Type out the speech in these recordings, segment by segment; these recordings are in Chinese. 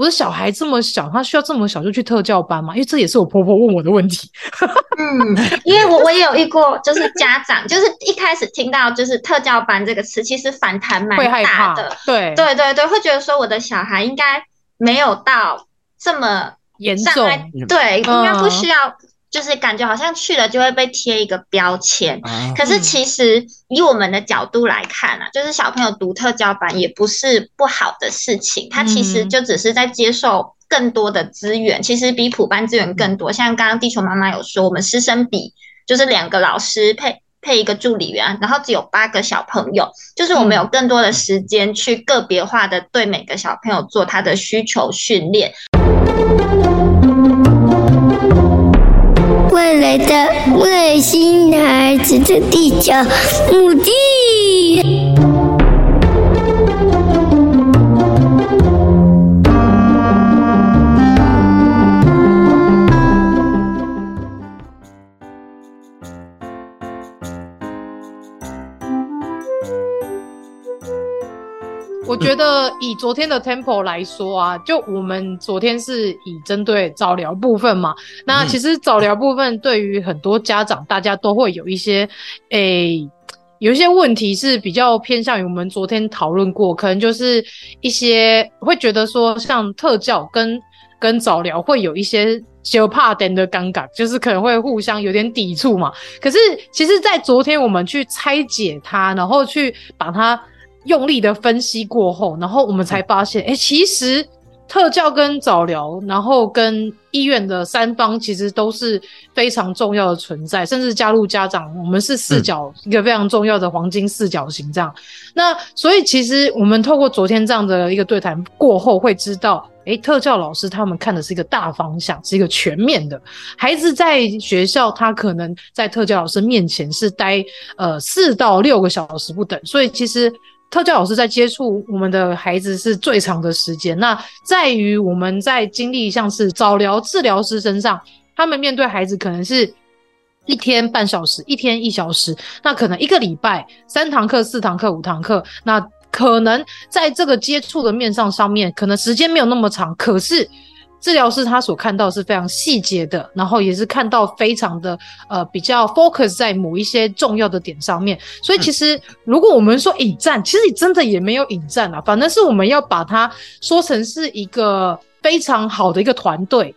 我的小孩这么小，他需要这么小就去特教班吗？因为这也是我婆婆问我的问题。嗯，因为我我也有遇过，就是家长就是一开始听到就是特教班这个词，其实反弹蛮大的。对对对对，会觉得说我的小孩应该没有到这么严重，对，应该不需要。嗯就是感觉好像去了就会被贴一个标签，可是其实以我们的角度来看啊，就是小朋友独特教班也不是不好的事情，他其实就只是在接受更多的资源，其实比普班资源更多。像刚刚地球妈妈有说，我们师生比就是两个老师配配一个助理员，然后只有八个小朋友，就是我们有更多的时间去个别化的对每个小朋友做他的需求训练。未来的外星孩子的地球母地。觉得以昨天的 tempo 来说啊，就我们昨天是以针对早疗部分嘛，那其实早疗部分对于很多家长，大家都会有一些，诶、欸，有一些问题是比较偏向于我们昨天讨论过，可能就是一些会觉得说，像特教跟跟早疗会有一些就怕点的尴尬，就是可能会互相有点抵触嘛。可是其实，在昨天我们去拆解它，然后去把它。用力的分析过后，然后我们才发现，哎、欸，其实特教跟早疗，然后跟医院的三方其实都是非常重要的存在，甚至加入家长，我们是四角、嗯、一个非常重要的黄金四角形这样。那所以其实我们透过昨天这样的一个对谈过后，会知道，哎、欸，特教老师他们看的是一个大方向，是一个全面的。孩子在学校，他可能在特教老师面前是待呃四到六个小时不等，所以其实。特教老师在接触我们的孩子是最长的时间，那在于我们在经历像是早疗治疗师身上，他们面对孩子可能是一天半小时，一天一小时，那可能一个礼拜三堂课、四堂课、五堂课，那可能在这个接触的面上上面，可能时间没有那么长，可是。治疗师他所看到是非常细节的，然后也是看到非常的呃比较 focus 在某一些重要的点上面。所以其实如果我们说引战，其实你真的也没有引战啊，反正是我们要把它说成是一个非常好的一个团队。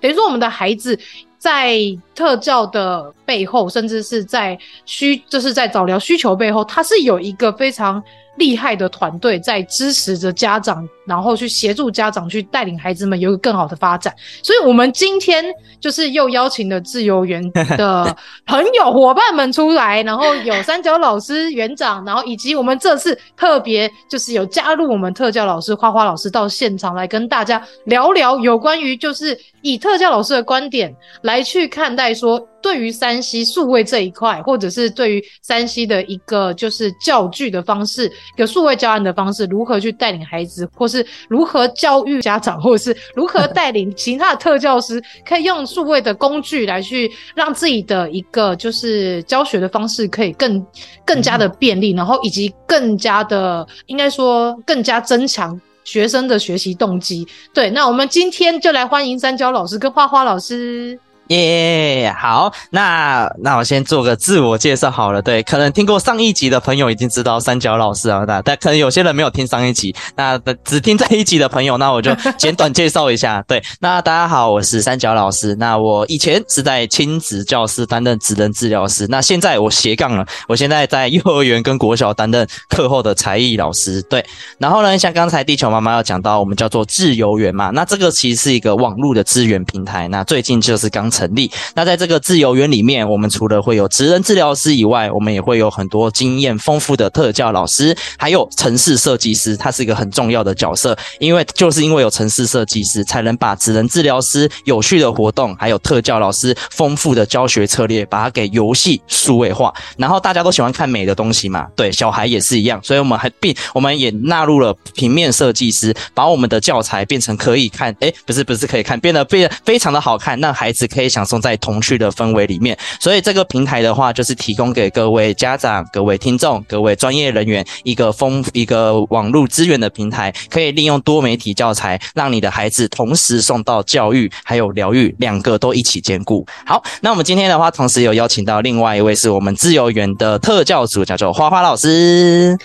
等于说我们的孩子在特教的背后，甚至是在需就是在早疗需求背后，他是有一个非常。厉害的团队在支持着家长，然后去协助家长去带领孩子们有一个更好的发展。所以，我们今天就是又邀请了自由园 的朋友伙伴们出来，然后有三角老师园长，然后以及我们这次特别就是有加入我们特教老师花花老师到现场来跟大家聊聊有关于就是以特教老师的观点来去看待说。对于山西数位这一块，或者是对于山西的一个就是教具的方式，一个数位教案的方式，如何去带领孩子，或是如何教育家长，或者是如何带领其他的特教师，可以用数位的工具来去让自己的一个就是教学的方式可以更更加的便利，然后以及更加的应该说更加增强学生的学习动机。对，那我们今天就来欢迎三娇老师跟花花老师。耶、好，那那我先做个自我介绍好了。对，可能听过上一集的朋友已经知道三角老师啊，但但可能有些人没有听上一集，那只听这一集的朋友，那我就简短介绍一下。对，那大家好，我是三角老师。那我以前是在亲子教室担任职能治疗师，那现在我斜杠了，我现在在幼儿园跟国小担任课后的才艺老师。对，然后呢，像刚才地球妈妈要讲到，我们叫做自由园嘛，那这个其实是一个网络的资源平台。那最近就是刚。成立。那在这个自由园里面，我们除了会有职能治疗师以外，我们也会有很多经验丰富的特教老师，还有城市设计师，他是一个很重要的角色。因为就是因为有城市设计师，才能把职能治疗师有序的活动，还有特教老师丰富的教学策略，把它给游戏数位化。然后大家都喜欢看美的东西嘛，对，小孩也是一样，所以我们还并我们也纳入了平面设计师，把我们的教材变成可以看，诶，不是不是可以看，变得变非常的好看，让孩子可以享受在童趣的氛围里面。所以这个平台的话，就是提供给各位家长、各位听众、各位专业人员一个丰一个网络资源的平台，可以利用多媒体教材，让你的孩子同时送到教育还有疗愈，两个都一起兼顾。好，那我们今天的话，同时有邀请到另外一位是我们自由园的特教组，叫做花花老师。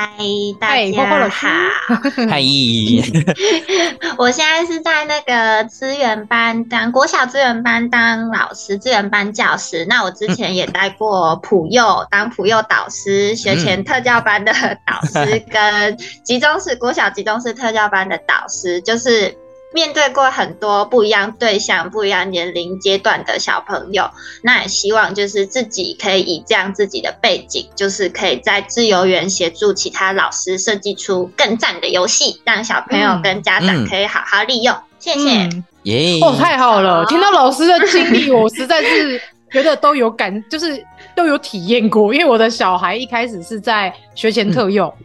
嗨，大家好。嗨，我现在是在那个资源班当国小资源班当老师，资源班教师。那我之前也带过普幼当普幼导师，学前特教班的导师，跟集中式国小集中式特教班的导师，就是。面对过很多不一样对象、不一样年龄阶段的小朋友，那也希望就是自己可以以这样自己的背景，就是可以在自由园协助其他老师设计出更赞的游戏，让小朋友跟家长可以好好利用。嗯、谢谢，耶、嗯！哦，太好了！听到老师的经历，我实在是觉得都有感，就是都有体验过。因为我的小孩一开始是在学前特幼，嗯、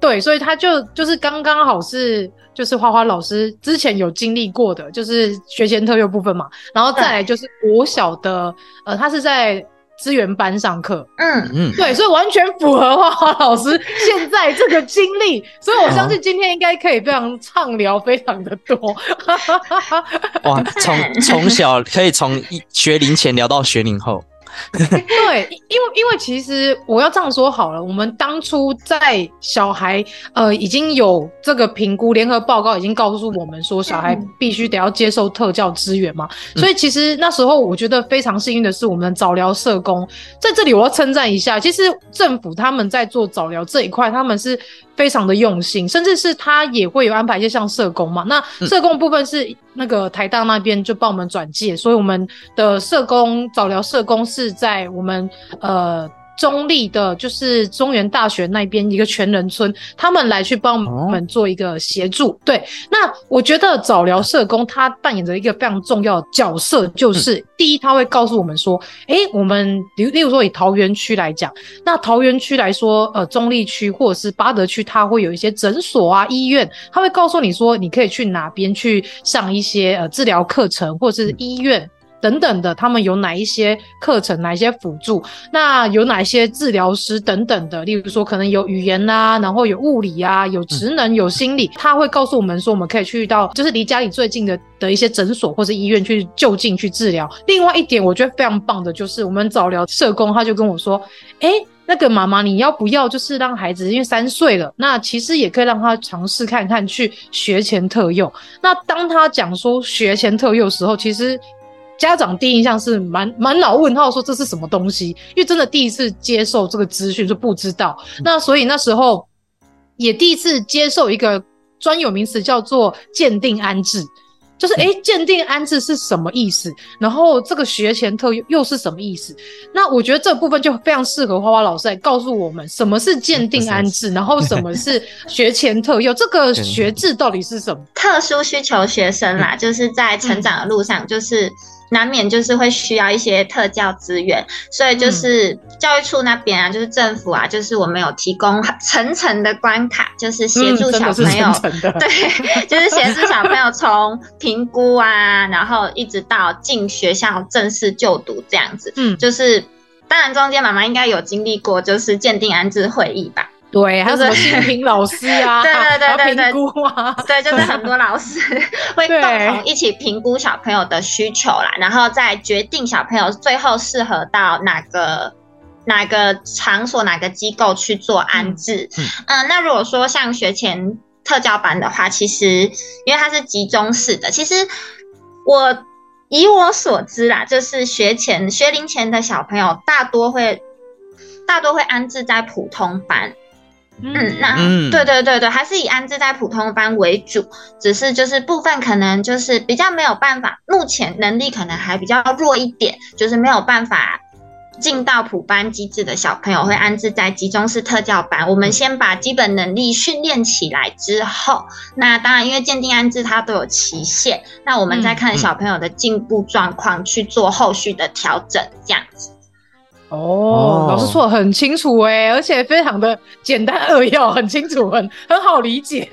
对，所以他就就是刚刚好是。就是花花老师之前有经历过的，就是学前特幼部分嘛，然后再来就是国小的，呃，他是在资源班上课，嗯嗯，对，所以完全符合花花老师现在这个经历，所以我相信今天应该可以非常畅聊，非常的多。哇，从从小可以从学龄前聊到学龄后。对，因为因为其实我要这样说好了，我们当初在小孩呃已经有这个评估，联合报告已经告诉我们说，小孩必须得要接受特教资源嘛，嗯、所以其实那时候我觉得非常幸运的是，我们的早疗社工在这里我要称赞一下，其实政府他们在做早疗这一块，他们是。非常的用心，甚至是他也会有安排一些像社工嘛。那社工部分是那个台大那边就帮我们转介，所以我们的社工早疗社工是在我们呃。中立的，就是中原大学那边一个全人村，他们来去帮我们做一个协助。哦、对，那我觉得早疗社工他扮演着一个非常重要的角色，就是、嗯、第一，他会告诉我们说，哎、欸，我们例例如说以桃园区来讲，那桃园区来说，呃，中立区或者是八德区，它会有一些诊所啊、医院，他会告诉你说，你可以去哪边去上一些呃治疗课程，或者是医院。嗯等等的，他们有哪一些课程，哪一些辅助？那有哪些治疗师等等的？例如说，可能有语言啊，然后有物理啊，有职能，有心理。他会告诉我们说，我们可以去到就是离家里最近的的一些诊所或者医院去就近去治疗。另外一点，我觉得非常棒的就是我们早疗社工，他就跟我说：“哎，那个妈妈，你要不要就是让孩子，因为三岁了，那其实也可以让他尝试看看去学前特幼。那当他讲说学前特幼的时候，其实。家长第一印象是满满脑问号，说这是什么东西？因为真的第一次接受这个资讯，就不知道。那所以那时候也第一次接受一个专有名词，叫做鉴定安置，就是诶，鉴定安置是什么意思？然后这个学前特又又是什么意思？那我觉得这部分就非常适合花花老师来告诉我们，什么是鉴定安置，然后什么是学前特幼，这个学制到底是什么？特殊需求学生啦，就是在成长的路上，就是。难免就是会需要一些特教资源，所以就是教育处那边啊，就是政府啊，就是我们有提供层层的关卡，就是协助小朋友，嗯、对，就是协助小朋友从评估啊，然后一直到进学校正式就读这样子。嗯，就是当然中间妈妈应该有经历过，就是鉴定安置会议吧。对，还有什么性平老师啊？对对对对对，评估啊，对，就是很多老师会共同一起评估小朋友的需求啦，然后再决定小朋友最后适合到哪个哪个场所、哪个机构去做安置。嗯，嗯，那如果说像学前特教班的话，其实因为它是集中式的，其实我以我所知啦，就是学前学龄前的小朋友大多会大多会安置在普通班。嗯，那嗯，对对对对，还是以安置在普通班为主，只是就是部分可能就是比较没有办法，目前能力可能还比较弱一点，就是没有办法进到普班机制的小朋友会安置在集中式特教班。我们先把基本能力训练起来之后，那当然因为鉴定安置它都有期限，那我们再看小朋友的进步状况去做后续的调整，这样子。哦，老师说的很清楚哎，而且非常的简单扼要，很清楚，很很好理解。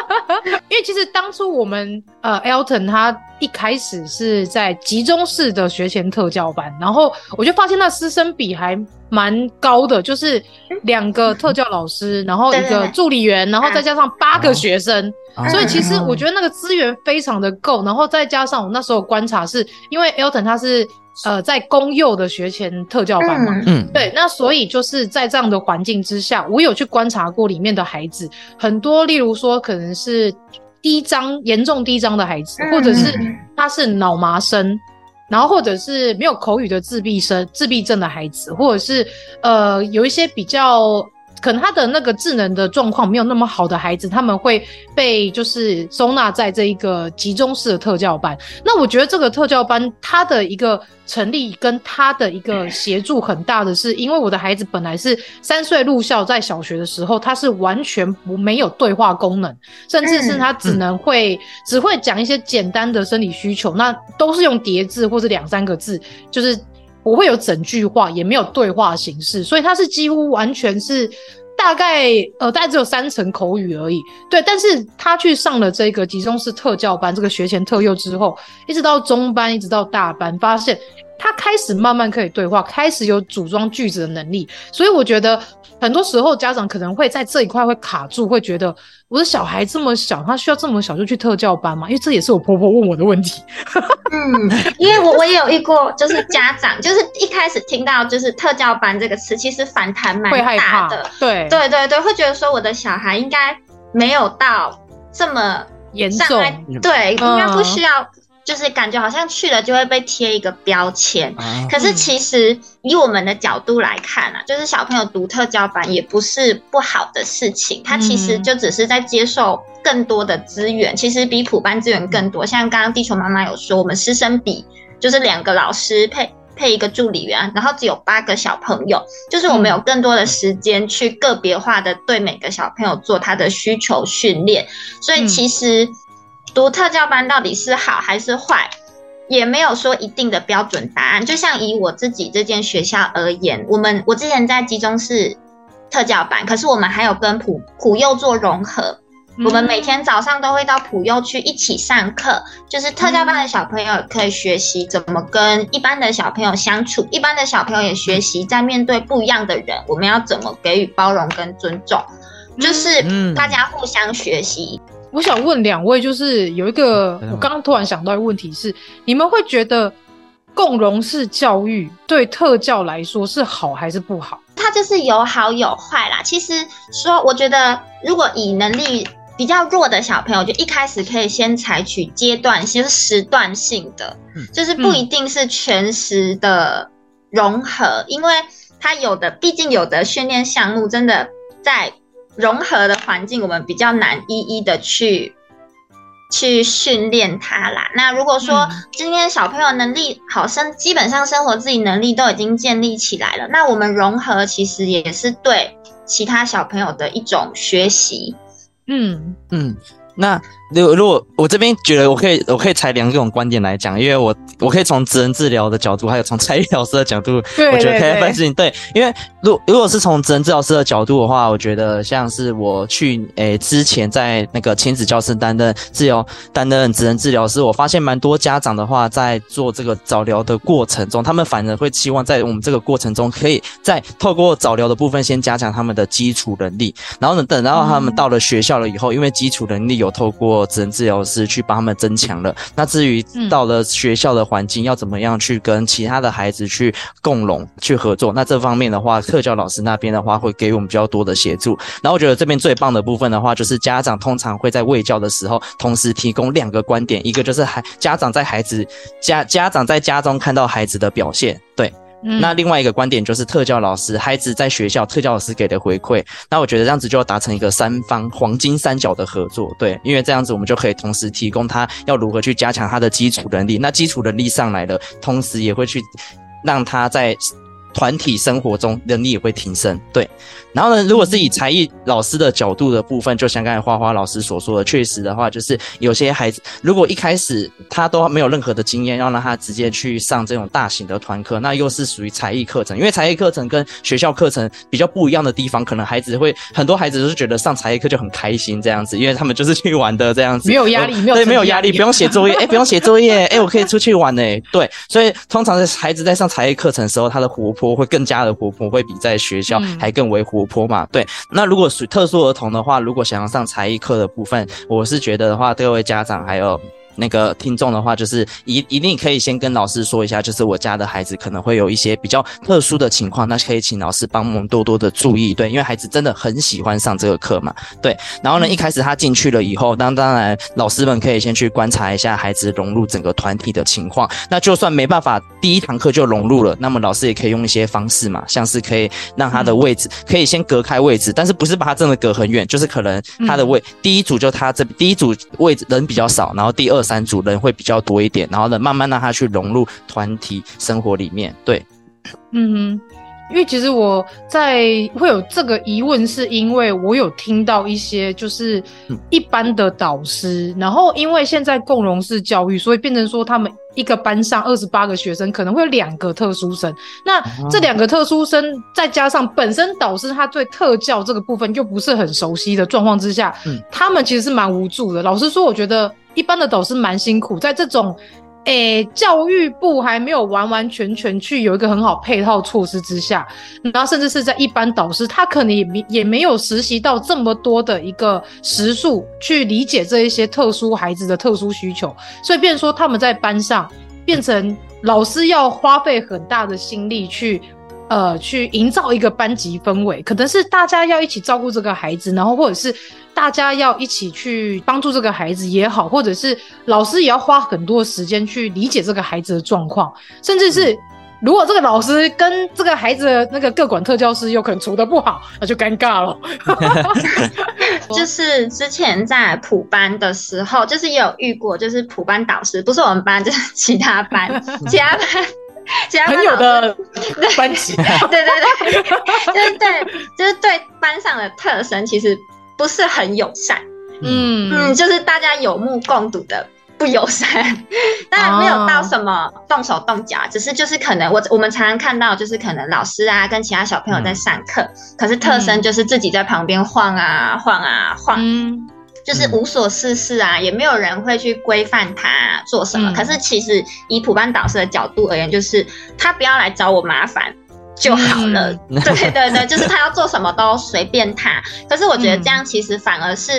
因为其实当初我们呃，Elton 他一开始是在集中式的学前特教班，然后我就发现那师生比还蛮高的，就是两个特教老师，然后一个助理员，然后再加上八个学生，所以其实我觉得那个资源非常的够，然后再加上我那时候观察是因为 Elton 他是。呃，在公幼的学前特教班嘛，嗯，对，那所以就是在这样的环境之下，我有去观察过里面的孩子，很多，例如说可能是低张、严重低张的孩子，或者是他是脑麻生，然后或者是没有口语的自闭生、自闭症的孩子，或者是呃有一些比较。可能他的那个智能的状况没有那么好的孩子，他们会被就是收纳在这一个集中式的特教班。那我觉得这个特教班它的一个成立跟它的一个协助很大的是，因为我的孩子本来是三岁入校，在小学的时候他是完全不没有对话功能，甚至是他只能会只会讲一些简单的生理需求，那都是用叠字或者两三个字，就是。不会有整句话，也没有对话形式，所以他是几乎完全是大概呃，大概只有三层口语而已。对，但是他去上了这个集中式特教班，这个学前特幼之后，一直到中班，一直到大班，发现他开始慢慢可以对话，开始有组装句子的能力。所以我觉得很多时候家长可能会在这一块会卡住，会觉得。我的小孩这么小，他需要这么小就去特教班吗？因为这也是我婆婆问我的问题。嗯，因为我我也有遇过，就是家长就是一开始听到就是特教班这个词，其实反弹蛮大的。对对对对，会觉得说我的小孩应该没有到这么严重，对，应该不需要。嗯就是感觉好像去了就会被贴一个标签，可是其实以我们的角度来看啊，就是小朋友独特教班也不是不好的事情，他其实就只是在接受更多的资源，其实比普班资源更多。像刚刚地球妈妈有说，我们师生比就是两个老师配配一个助理员，然后只有八个小朋友，就是我们有更多的时间去个别化的对每个小朋友做他的需求训练，所以其实。读特教班到底是好还是坏，也没有说一定的标准答案。就像以我自己这间学校而言，我们我之前在集中式特教班，可是我们还有跟普普幼做融合，我们每天早上都会到普幼去一起上课，就是特教班的小朋友可以学习怎么跟一般的小朋友相处，一般的小朋友也学习在面对不一样的人，我们要怎么给予包容跟尊重，就是大家互相学习。我想问两位，就是有一个，我刚刚突然想到一个问题是，你们会觉得共融式教育对特教来说是好还是不好？它就是有好有坏啦。其实说，我觉得如果以能力比较弱的小朋友，就一开始可以先采取阶段性、就是时段性的，就是不一定是全时的融合，因为它有的，毕竟有的训练项目真的在。融合的环境，我们比较难一一的去去训练他啦。那如果说今天小朋友能力好，生基本上生活自理能力都已经建立起来了，那我们融合其实也是对其他小朋友的一种学习。嗯嗯，那。如果如果我这边觉得我可以我可以采两种观点来讲，因为我我可以从职能治疗的角度，还有从才艺老师的角度，我觉得可以分析。对，因为如如果是从职能治疗师的角度的话，我觉得像是我去诶、欸、之前在那个亲子教室担任治疗担任职能治疗师，我发现蛮多家长的话在做这个早疗的过程中，他们反而会期望在我们这个过程中，可以在透过早疗的部分先加强他们的基础能力，然后呢等到他们到了学校了以后，嗯、因为基础能力有透过职能治疗师去帮他们增强了。那至于到了学校的环境，要怎么样去跟其他的孩子去共融、去合作？那这方面的话，特教老师那边的话会给我们比较多的协助。然后我觉得这边最棒的部分的话，就是家长通常会在卫教的时候，同时提供两个观点，一个就是孩家长在孩子家家长在家中看到孩子的表现，对。那另外一个观点就是特教老师，孩子在学校特教老师给的回馈，那我觉得这样子就要达成一个三方黄金三角的合作，对，因为这样子我们就可以同时提供他要如何去加强他的基础能力，那基础能力上来了，同时也会去让他在。团体生活中能力也会提升，对。然后呢，如果是以才艺老师的角度的部分，就像刚才花花老师所说的，确实的话，就是有些孩子如果一开始他都没有任何的经验，要让他直接去上这种大型的团课，那又是属于才艺课程。因为才艺课程跟学校课程比较不一样的地方，可能孩子会很多孩子都是觉得上才艺课就很开心这样子，因为他们就是去玩的这样子，没有压力，没有对，没有压力，不用写作业，哎，不用写作业，哎，我可以出去玩哎，对。所以通常的孩子在上才艺课程的时候，他的活泼会更加的活泼，会比在学校还更为活泼嘛，对。那如果属特殊儿童的话，如果想要上才艺课的部分，我是觉得的话，各位家长还有。那个听众的话，就是一一定可以先跟老师说一下，就是我家的孩子可能会有一些比较特殊的情况，那可以请老师帮忙多多的注意，对，因为孩子真的很喜欢上这个课嘛，对。然后呢，一开始他进去了以后，当当然老师们可以先去观察一下孩子融入整个团体的情况。那就算没办法第一堂课就融入了，那么老师也可以用一些方式嘛，像是可以让他的位置可以先隔开位置，但是不是把他真的隔很远，就是可能他的位第一组就他这第一组位置人比较少，然后第二。三组人会比较多一点，然后呢，慢慢让他去融入团体生活里面。对，嗯哼，因为其实我在会有这个疑问，是因为我有听到一些就是一般的导师，嗯、然后因为现在共融式教育，所以变成说他们一个班上二十八个学生，可能会有两个特殊生。那这两个特殊生，再加上本身导师他对特教这个部分又不是很熟悉的状况之下，嗯，他们其实是蛮无助的。老实说，我觉得。一般的导师蛮辛苦，在这种，诶、欸，教育部还没有完完全全去有一个很好配套措施之下，然后甚至是在一般导师，他可能也没也没有实习到这么多的一个时数去理解这一些特殊孩子的特殊需求，所以变说他们在班上变成老师要花费很大的心力去。呃，去营造一个班级氛围，可能是大家要一起照顾这个孩子，然后或者是大家要一起去帮助这个孩子也好，或者是老师也要花很多时间去理解这个孩子的状况，甚至是如果这个老师跟这个孩子的那个各管特教师有可能处的不好，那就尴尬了。就是之前在普班的时候，就是也有遇过，就是普班导师不是我们班，就是其他班，其他班。很有的 班级，对对对，就是对，就是对班上的特生其实不是很友善，嗯。嗯，就是大家有目共睹的不友善，当然没有到什么动手动脚，只是就是可能我我们常常看到，就是可能老师啊跟其他小朋友在上课，嗯、可是特生就是自己在旁边晃啊晃啊晃。嗯就是无所事事啊，嗯、也没有人会去规范他做什么。嗯、可是其实以普班导师的角度而言，就是他不要来找我麻烦就好了。嗯、对对对，就是他要做什么都随便他。可是我觉得这样其实反而是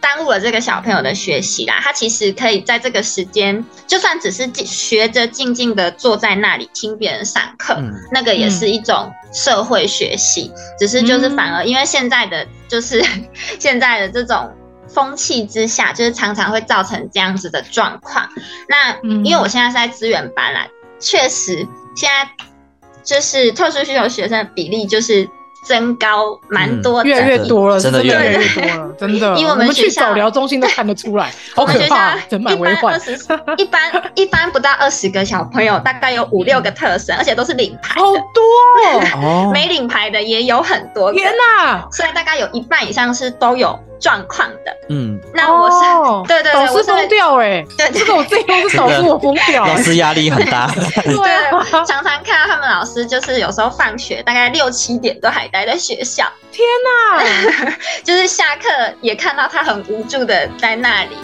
耽误了这个小朋友的学习啦。他其实可以在这个时间，就算只是学着静静的坐在那里听别人上课，嗯、那个也是一种社会学习。只是就是反而因为现在的就是 现在的这种。风气之下，就是常常会造成这样子的状况。那因为我现在是在资源班啦，确实现在就是特殊需求学生的比例就是。增高蛮多的，越来越多了，真的越来越多了，真的。因为我们去早疗中心都看得出来，好可怕，人满为患。一般一般不到二十个小朋友，大概有五六个特生，而且都是领牌，好多哦。没领牌的也有很多，天哪！所以大概有一半以上是都有状况的。嗯，那我是 对对对，老师疯掉哎，对，这个我最后是导致我疯掉，老师压力很大。对，常常看到他们老师就是有时候放学大概六七点都还待在学校，天哪！就是下课也看到他很无助的在那里。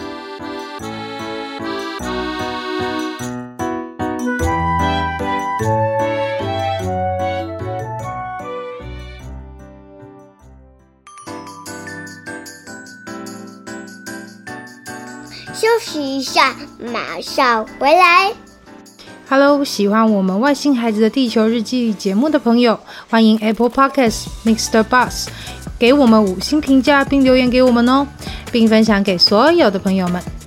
下，马上回来。Hello，喜欢我们《外星孩子的地球日记》节目的朋友，欢迎 Apple Podcasts Mr. Bus 给我们五星评价并留言给我们哦，并分享给所有的朋友们。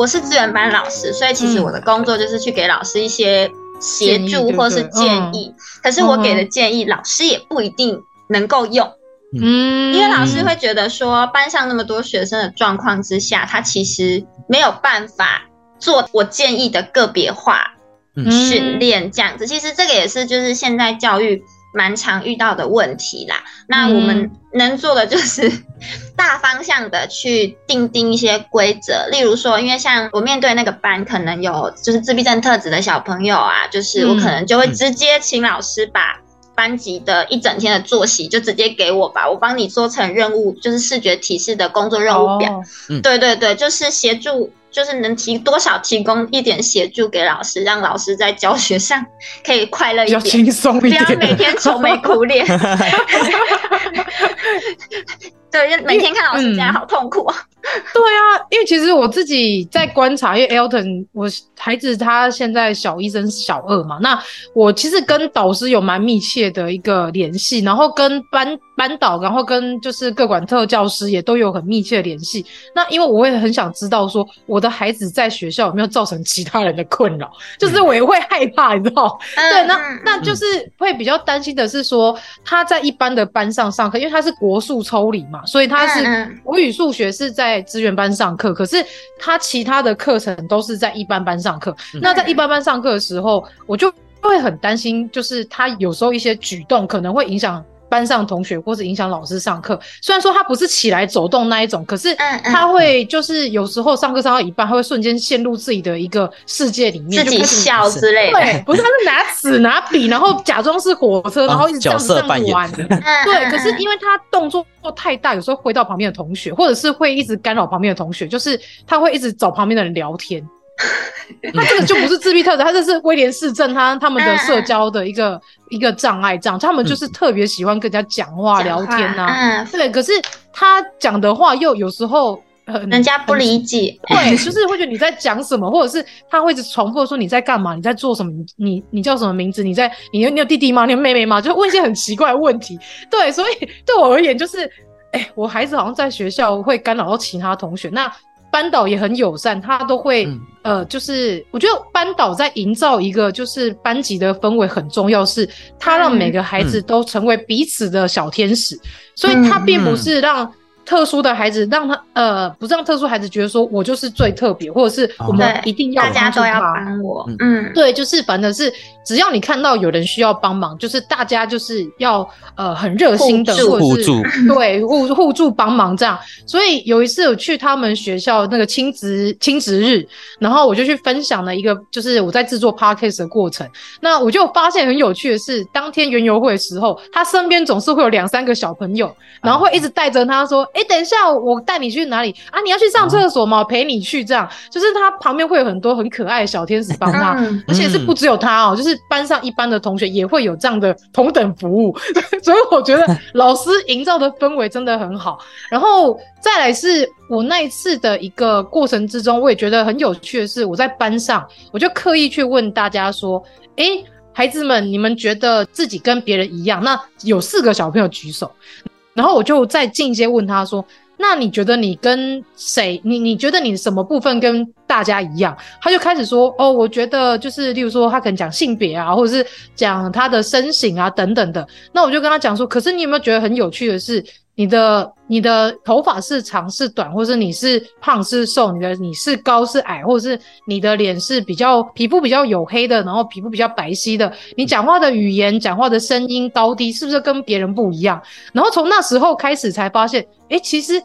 我是资源班老师，所以其实我的工作就是去给老师一些协助或是建议。可是我给的建议，老师也不一定能够用。嗯，因为老师会觉得说，班上那么多学生的状况之下，他其实没有办法做我建议的个别化训练这样子。其实这个也是就是现在教育。蛮常遇到的问题啦，那我们能做的就是 大方向的去定定一些规则，例如说，因为像我面对那个班，可能有就是自闭症特质的小朋友啊，就是我可能就会直接请老师把班级的一整天的作息就直接给我吧，我帮你做成任务，就是视觉提示的工作任务表。对对对，就是协助。就是能提多少提供一点协助给老师，让老师在教学上可以快乐一点，轻松一点，不要每天愁眉苦脸。对，每天看老师这样好痛苦啊。对啊，因为其实我自己在观察，因为 Elton，我孩子他现在小一升小二嘛，那我其实跟导师有蛮密切的一个联系，然后跟班班导，然后跟就是各管特教师也都有很密切的联系。那因为我会很想知道说，我的孩子在学校有没有造成其他人的困扰，就是我也会害怕，你知道？对，那那就是会比较担心的是说，他在一般的班上上课，因为他是国术抽离嘛，所以他是国语、数学是在。资源班上课，可是他其他的课程都是在一般班上课。嗯。那在一般班上课的时候，我就会很担心，就是他有时候一些举动可能会影响。班上同学或是影响老师上课，虽然说他不是起来走动那一种，可是他会就是有时候上课上到一半，他会瞬间陷入自己的一个世界里面，自己笑之类的。对，不是，他是拿纸拿笔，然后假装是火车，然后一直这样这样玩。对，可是因为他动作太大，有时候挥到旁边的同学，或者是会一直干扰旁边的同学，就是他会一直找旁边的人聊天。他这个就不是自闭特质，他这是威廉氏症，他他们的社交的一个、嗯、一个障碍，这样他们就是特别喜欢跟人家讲话、嗯、聊天呐、啊。对，可是他讲的话又有时候人家不理解，对，就是会觉得你在讲什么，或者是他会一直重复说你在干嘛，你在做什么，你你叫什么名字，你在你有你有弟弟吗？你有妹妹吗？就问一些很奇怪的问题。对，所以对我而言，就是哎、欸，我孩子好像在学校会干扰到其他同学，那。班导也很友善，他都会、嗯、呃，就是我觉得班导在营造一个就是班级的氛围很重要，是他让每个孩子都成为彼此的小天使，嗯、所以他并不是让。特殊的孩子让他呃，不是让特殊孩子觉得说我就是最特别，或者是我们一定要大家都要帮我，嗯，对，就是反正是只要你看到有人需要帮忙，就是大家就是要呃很热心的互助，对互互助帮忙这样。所以有一次我去他们学校那个亲职亲职日，然后我就去分享了一个就是我在制作 podcast 的过程。那我就发现很有趣的是，当天园游会的时候，他身边总是会有两三个小朋友，然后会一直带着他说。哎，等一下，我带你去哪里啊？你要去上厕所吗？我陪你去，这样就是他旁边会有很多很可爱的小天使帮他，而且是不只有他哦，就是班上一般的同学也会有这样的同等服务，所以我觉得老师营造的氛围真的很好。然后再来是我那一次的一个过程之中，我也觉得很有趣的是，我在班上我就刻意去问大家说：“哎，孩子们，你们觉得自己跟别人一样？”那有四个小朋友举手。然后我就再进阶问他说：“那你觉得你跟谁？你你觉得你什么部分跟大家一样？”他就开始说：“哦，我觉得就是，例如说他可能讲性别啊，或者是讲他的身形啊等等的。”那我就跟他讲说：“可是你有没有觉得很有趣的是？”你的你的头发是长是短，或是你是胖是瘦？你的你是高是矮，或者是你的脸是比较皮肤比较黝黑的，然后皮肤比较白皙的？你讲话的语言、讲话的声音高低是不是跟别人不一样？然后从那时候开始才发现，诶，其实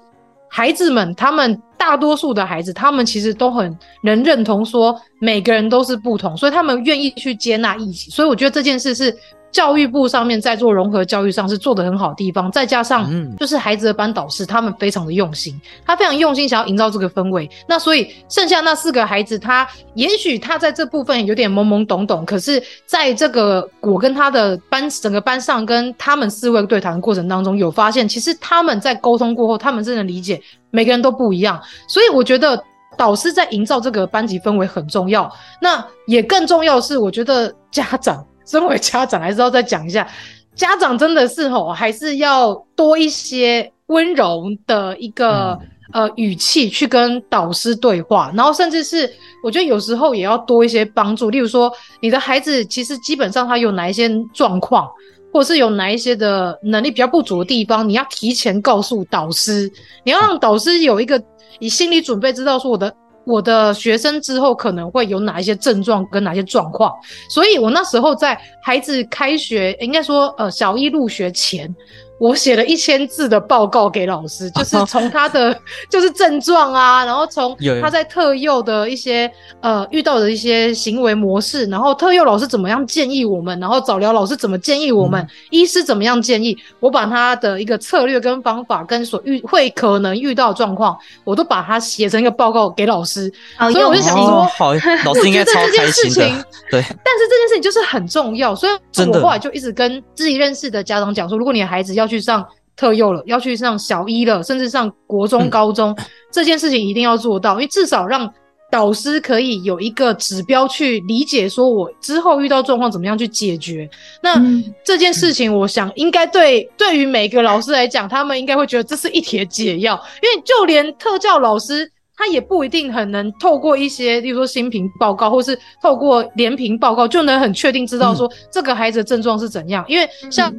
孩子们，他们大多数的孩子，他们其实都很能认同说每个人都是不同，所以他们愿意去接纳异己。所以我觉得这件事是。教育部上面在做融合教育上是做得很好的地方，再加上就是孩子的班导师他们非常的用心，他非常用心想要营造这个氛围。那所以剩下那四个孩子，他也许他在这部分有点懵懵懂懂，可是在这个我跟他的班整个班上跟他们四位对谈的过程当中，有发现其实他们在沟通过后，他们真的理解每个人都不一样。所以我觉得导师在营造这个班级氛围很重要。那也更重要的是，我觉得家长。身为家长，还是要再讲一下，家长真的是吼，还是要多一些温柔的一个、嗯、呃语气去跟导师对话，然后甚至是我觉得有时候也要多一些帮助，例如说你的孩子其实基本上他有哪一些状况，或者是有哪一些的能力比较不足的地方，你要提前告诉导师，你要让导师有一个以心理准备，知道说我的。我的学生之后可能会有哪一些症状跟哪些状况，所以我那时候在孩子开学，应该说呃小一入学前。我写了一千字的报告给老师，就是从他的就是症状啊，然后从他在特幼的一些呃遇到的一些行为模式，然后特幼老师怎么样建议我们，然后早疗老师怎么建议我们，嗯、医师怎么样建议，我把他的一个策略跟方法跟所遇会可能遇到状况，我都把它写成一个报告给老师，所以我就想说，哦、好，老师应该超开心的，对。但是这件事情就是很重要，所以我后来就一直跟自己认识的家长讲说，如果你的孩子要。要去上特幼了，要去上小一了，甚至上国中、高中，嗯，这件事情一定要做到，因为至少让导师可以有一个指标去理解，说我之后遇到状况怎么样去解决。那这件事情，我想应该对对于每个老师来讲，他们应该会觉得这是一帖解药，因为就连特教老师。他也不一定很能透过一些，例如说心评报告，或是透过联评报告，就能很确定知道说这个孩子的症状是怎样。嗯、因为像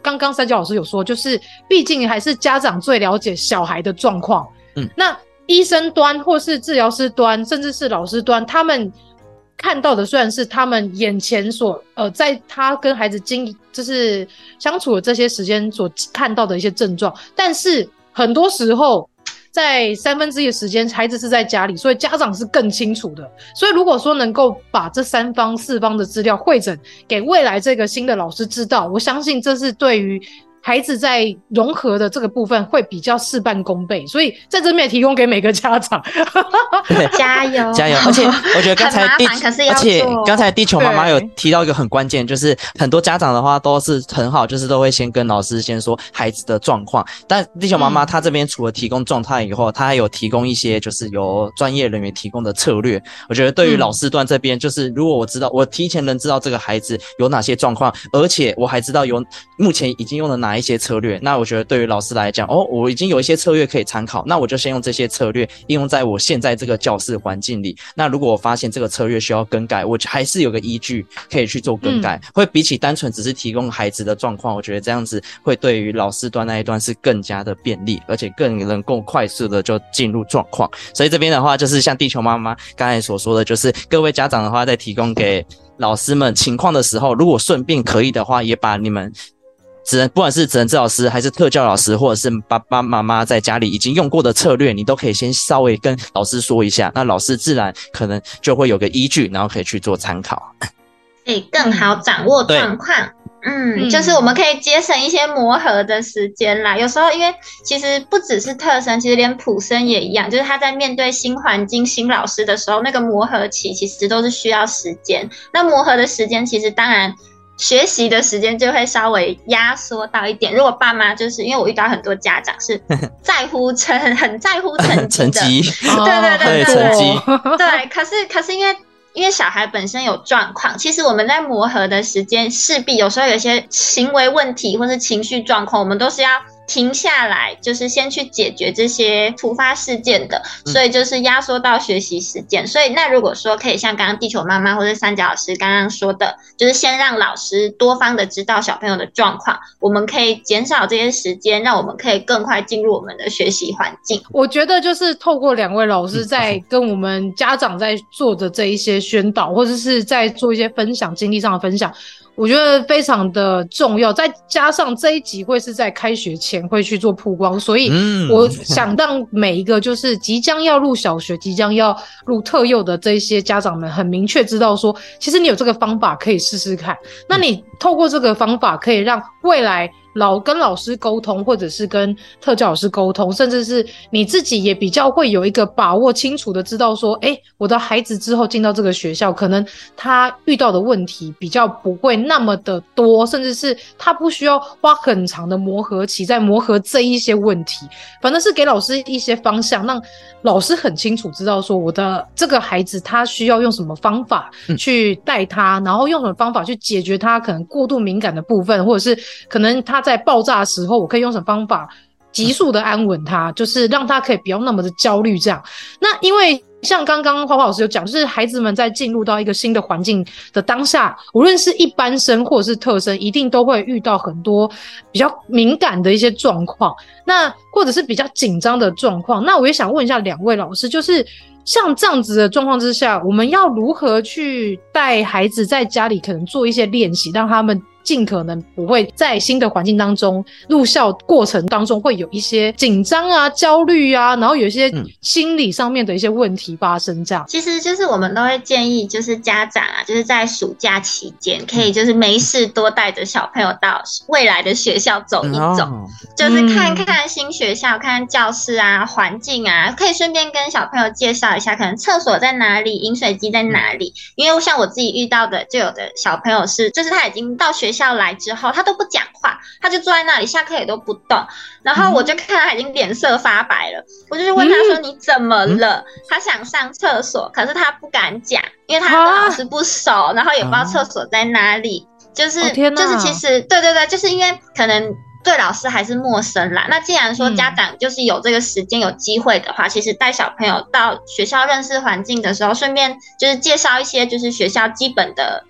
刚刚三角老师有说，就是毕竟还是家长最了解小孩的状况。嗯，那医生端或是治疗师端，甚至是老师端，他们看到的虽然是他们眼前所呃，在他跟孩子经就是相处的这些时间所看到的一些症状，但是很多时候。在三分之一的时间，孩子是在家里，所以家长是更清楚的。所以如果说能够把这三方四方的资料汇整给未来这个新的老师知道，我相信这是对于。孩子在融合的这个部分会比较事半功倍，所以在这边提供给每个家长，加油加油！而且 我觉得刚才地，而且刚才地球妈妈有提到一个很关键，就是很多家长的话都是很好，就是都会先跟老师先说孩子的状况。但地球妈妈她这边除了提供状态以后，她还有提供一些就是由专业人员提供的策略。我觉得对于老师端这边，就是如果我知道我提前能知道这个孩子有哪些状况，而且我还知道有目前已经用了哪。一些策略，那我觉得对于老师来讲，哦，我已经有一些策略可以参考，那我就先用这些策略应用在我现在这个教室环境里。那如果我发现这个策略需要更改，我还是有个依据可以去做更改，嗯、会比起单纯只是提供孩子的状况，我觉得这样子会对于老师端那一端是更加的便利，而且更能够快速的就进入状况。所以这边的话，就是像地球妈妈刚才所说的，就是各位家长的话，在提供给老师们情况的时候，如果顺便可以的话，也把你们。只能不管是职能治老师还是特教老师，或者是爸爸妈妈在家里已经用过的策略，你都可以先稍微跟老师说一下，那老师自然可能就会有个依据，然后可以去做参考，可以更好掌握状况。嗯，就是我们可以节省一些磨合的时间啦。有时候因为其实不只是特生，其实连普生也一样，就是他在面对新环境、新老师的时候，那个磨合期其实都是需要时间。那磨合的时间其实当然。学习的时间就会稍微压缩到一点。如果爸妈就是因为我遇到很多家长是 在乎成很在乎成绩的，对对对对，对。可是可是因为因为小孩本身有状况，其实我们在磨合的时间势必有时候有些行为问题或是情绪状况，我们都是要。停下来，就是先去解决这些突发事件的，所以就是压缩到学习时间。所以那如果说可以像刚刚地球妈妈或者三角老师刚刚说的，就是先让老师多方的知道小朋友的状况，我们可以减少这些时间，让我们可以更快进入我们的学习环境。我觉得就是透过两位老师在跟我们家长在做的这一些宣导，或者是在做一些分享经历上的分享。我觉得非常的重要。再加上这一集会是在开学前会去做曝光，所以我想让每一个就是即将要入小学、即将要入特幼的这些家长们，很明确知道说，其实你有这个方法可以试试看。那你透过这个方法，可以让未来。老跟老师沟通，或者是跟特教老师沟通，甚至是你自己也比较会有一个把握，清楚的知道说，哎，我的孩子之后进到这个学校，可能他遇到的问题比较不会那么的多，甚至是他不需要花很长的磨合期在磨合这一些问题，反正是给老师一些方向，让老师很清楚知道说，我的这个孩子他需要用什么方法去带他，然后用什么方法去解决他可能过度敏感的部分，或者是可能他。在爆炸的时候，我可以用什么方法急速的安稳他，就是让他可以不要那么的焦虑。这样，那因为像刚刚花花老师有讲，就是孩子们在进入到一个新的环境的当下，无论是一般生或者是特生，一定都会遇到很多比较敏感的一些状况，那或者是比较紧张的状况。那我也想问一下两位老师，就是像这样子的状况之下，我们要如何去带孩子在家里可能做一些练习，让他们。尽可能不会在新的环境当中，入校过程当中会有一些紧张啊、焦虑啊，然后有一些心理上面的一些问题发生。这样，其实就是我们都会建议，就是家长啊，就是在暑假期间，可以就是没事多带着小朋友到未来的学校走一走，就是看看新学校，看看教室啊、环境啊，可以顺便跟小朋友介绍一下，可能厕所在哪里，饮水机在哪里。因为像我自己遇到的，就有的小朋友是，就是他已经到学校来之后，他都不讲话，他就坐在那里，下课也都不动。然后我就看他已经脸色发白了，我就去问他说：“你怎么了？”他想上厕所，可是他不敢讲，因为他跟老师不熟，然后也不知道厕所在哪里。就是就是，其实对对对，就是因为可能对老师还是陌生啦。那既然说家长就是有这个时间有机会的话，其实带小朋友到学校认识环境的时候，顺便就是介绍一些就是学校基本的。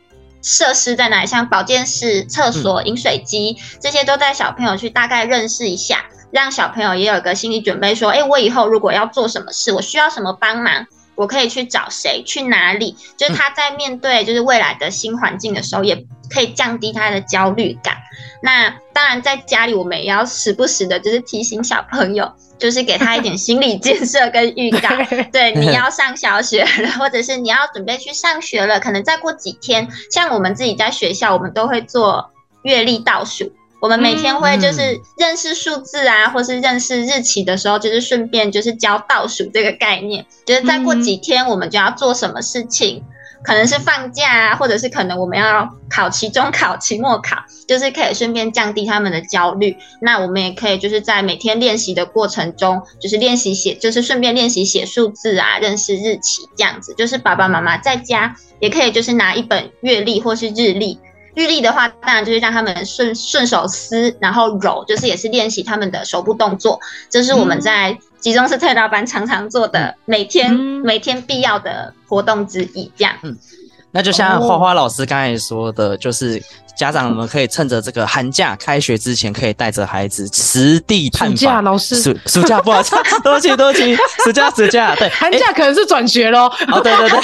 设施在哪里？像保健室、厕所、饮水机，这些都带小朋友去大概认识一下，让小朋友也有一个心理准备，说：哎，我以后如果要做什么事，我需要什么帮忙，我可以去找谁，去哪里？就是他在面对就是未来的新环境的时候，也可以降低他的焦虑感。那当然，在家里我们也要时不时的，就是提醒小朋友。就是给他一点心理建设跟预告，对，你要上小学了，或者是你要准备去上学了，可能再过几天，像我们自己在学校，我们都会做月历倒数，我们每天会就是认识数字啊，或是认识日期的时候，就是顺便就是教倒数这个概念，就是再过几天我们就要做什么事情。可能是放假啊，或者是可能我们要考期中考、期末考，就是可以顺便降低他们的焦虑。那我们也可以就是在每天练习的过程中，就是练习写，就是顺便练习写数字啊，认识日期这样子。就是爸爸妈妈在家也可以就是拿一本月历或是日历。日历的话，当然就是让他们顺顺手撕，然后揉，就是也是练习他们的手部动作。这是我们在集中式特教班常常做的每天、嗯、每天必要的活动之一。这样，嗯，那就像花花老师刚才说的，就是。家长们可以趁着这个寒假开学之前，可以带着孩子实地探访。暑假老师，暑暑假不好意思，多谢多谢，暑假暑假 对，寒假可能是转学喽。哦，对对对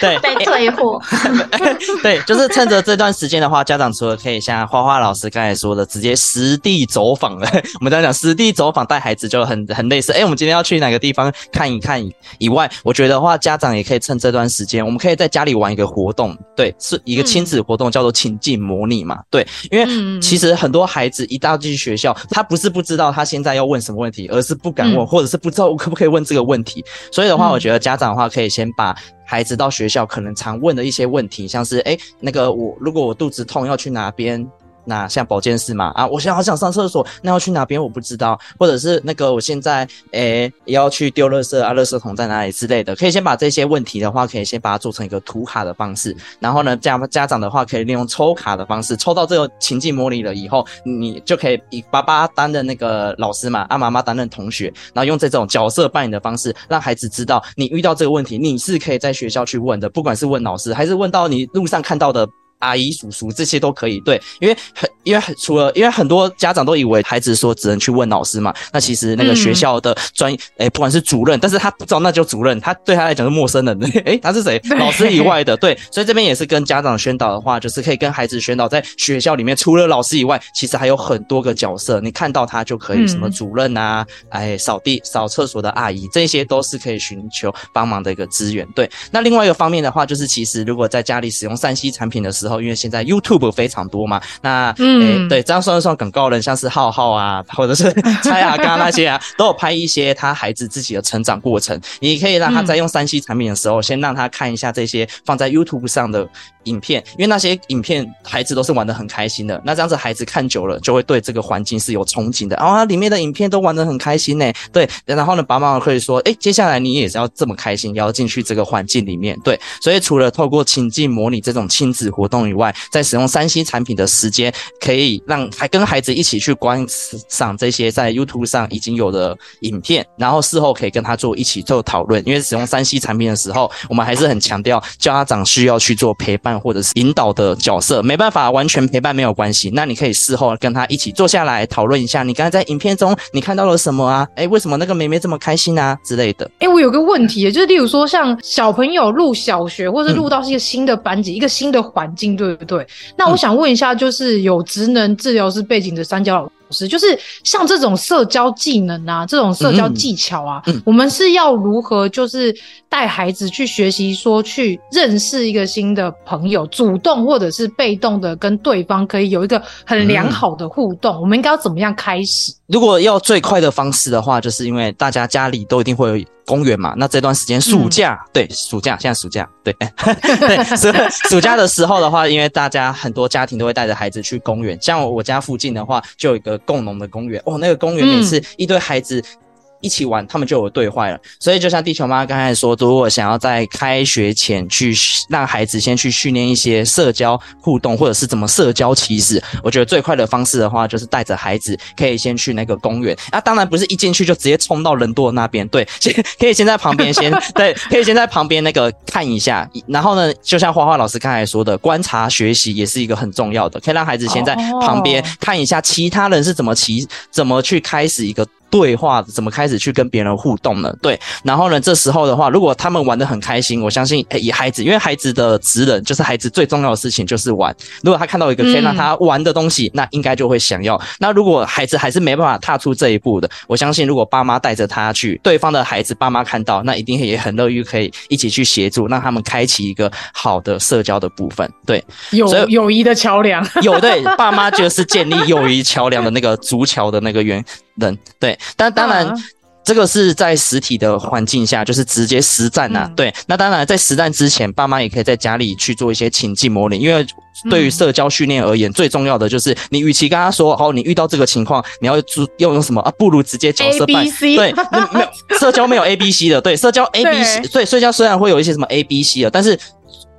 对，被退货。对，就是趁着这段时间的话，家长除了可以像花花老师刚才说的，直接实地走访了。我们刚刚讲实地走访带孩子就很很类似。哎，我们今天要去哪个地方看一看以外，我觉得的话，家长也可以趁这段时间，我们可以在家里玩一个活动，对，是一个亲子活动，叫做情境模拟嘛，对，因为其实很多孩子一到进学校，他不是不知道他现在要问什么问题，而是不敢问，或者是不知道我可不可以问这个问题。所以的话，我觉得家长的话可以先把孩子到学校可能常问的一些问题，像是诶，那个我如果我肚子痛要去哪边？那像保健室嘛，啊，我现在好想上厕所，那要去哪边我不知道，或者是那个我现在诶、要去丢垃圾啊，垃圾桶在哪里之类的，可以先把这些问题的话，可以先把它做成一个图卡的方式，然后呢，家家长的话可以利用抽卡的方式，抽到这个情境模拟了以后，你就可以以爸爸担任那个老师嘛，啊妈妈担任同学，然后用这种角色扮演的方式，让孩子知道你遇到这个问题，你是可以在学校去问的，不管是问老师还是问到你路上看到的。阿姨、叔叔这些都可以。对，因为很因为除了因为很多家长都以为孩子说只能去问老师嘛，那其实那个学校的专诶、嗯欸，不管是主任，但是他不知道那就主任，他对他来讲是陌生人。诶、欸，他是谁？老师以外的。对，所以这边也是跟家长宣导的话，就是可以跟孩子宣导，在学校里面除了老师以外，其实还有很多个角色，你看到他就可以，什么主任啊，哎，扫地、扫厕所的阿姨，这些都是可以寻求帮忙的一个资源。对，那另外一个方面的话，就是其实如果在家里使用三 C 产品的时候，因为现在 YouTube 非常多嘛，那嗯，对，这样算一算广告人，像是浩浩啊，或者是 蔡雅刚那些啊，都有拍一些他孩子自己的成长过程。你可以让他在用三 C 产品的时候，先让他看一下这些放在 YouTube 上的。影片，因为那些影片孩子都是玩的很开心的，那这样子孩子看久了就会对这个环境是有憧憬的。然后里面的影片都玩的很开心呢，对。然后呢，爸妈可以说，哎，接下来你也是要这么开心，要进去这个环境里面，对。所以除了透过情境模拟这种亲子活动以外，在使用 3C 产品的时间，可以让还跟孩子一起去观赏这些在 YouTube 上已经有的影片，然后事后可以跟他做一起做讨论。因为使用 3C 产品的时候，我们还是很强调家长需要去做陪伴。或者是引导的角色，没办法完全陪伴没有关系，那你可以事后跟他一起坐下来讨论一下，你刚才在影片中你看到了什么啊？哎，为什么那个妹妹这么开心啊之类的？哎，我有个问题，就是例如说像小朋友入小学，或者入到一个新的班级、一个新的环境，对不对？那我想问一下，就是有职能治疗师背景的三角老师，就是像这种社交技能啊，这种社交技巧啊，嗯。嗯、我们是要如何就是带孩子去学习，说去认识一个新的朋友，主动或者是被动的跟对方可以有一个很良好的互动，嗯、我们应该要怎么样开始？如果要最快的方式的话，就是因为大家家里都一定会有公园嘛，那这段时间暑假，嗯、对暑假，现在暑假，对，对，所以 暑假的时候的话，因为大家很多家庭都会带着孩子去公园，像我家附近的话，就有一个共农的公园，哦，那个公园每次一堆孩子。一起玩，他们就有对话了。所以就像地球妈刚才说，如果想要在开学前去让孩子先去训练一些社交互动，或者是怎么社交，其实我觉得最快的方式的话，就是带着孩子可以先去那个公园。啊，当然不是一进去就直接冲到人多的那边，对，先可以先在旁边先对，可以先在旁边那个看一下。然后呢，就像花花老师刚才说的，观察学习也是一个很重要的，可以让孩子先在旁边看一下其他人是怎么骑，怎么去开始一个。对话怎么开始去跟别人互动呢？对，然后呢，这时候的话，如果他们玩的很开心，我相信，诶，以孩子，因为孩子的职能就是孩子最重要的事情就是玩。如果他看到一个可以让他玩的东西，嗯、那应该就会想要。那如果孩子还是没办法踏出这一步的，我相信，如果爸妈带着他去，对方的孩子爸妈看到，那一定也很乐于可以一起去协助，让他们开启一个好的社交的部分。对，友友谊的桥梁，有对，爸妈就是建立友谊桥梁的那个足桥的那个圆。人对，但当然，这个是在实体的环境下，就是直接实战呐、啊。嗯、对，那当然在实战之前，爸妈也可以在家里去做一些情境模拟，因为对于社交训练而言，嗯、最重要的就是你与其跟他说，哦，你遇到这个情况，你要做要用什么啊？不如直接角色扮演。对，没有社交没有 A B C 的，对，社交 A B C，对，社交虽然会有一些什么 A B C 的，但是。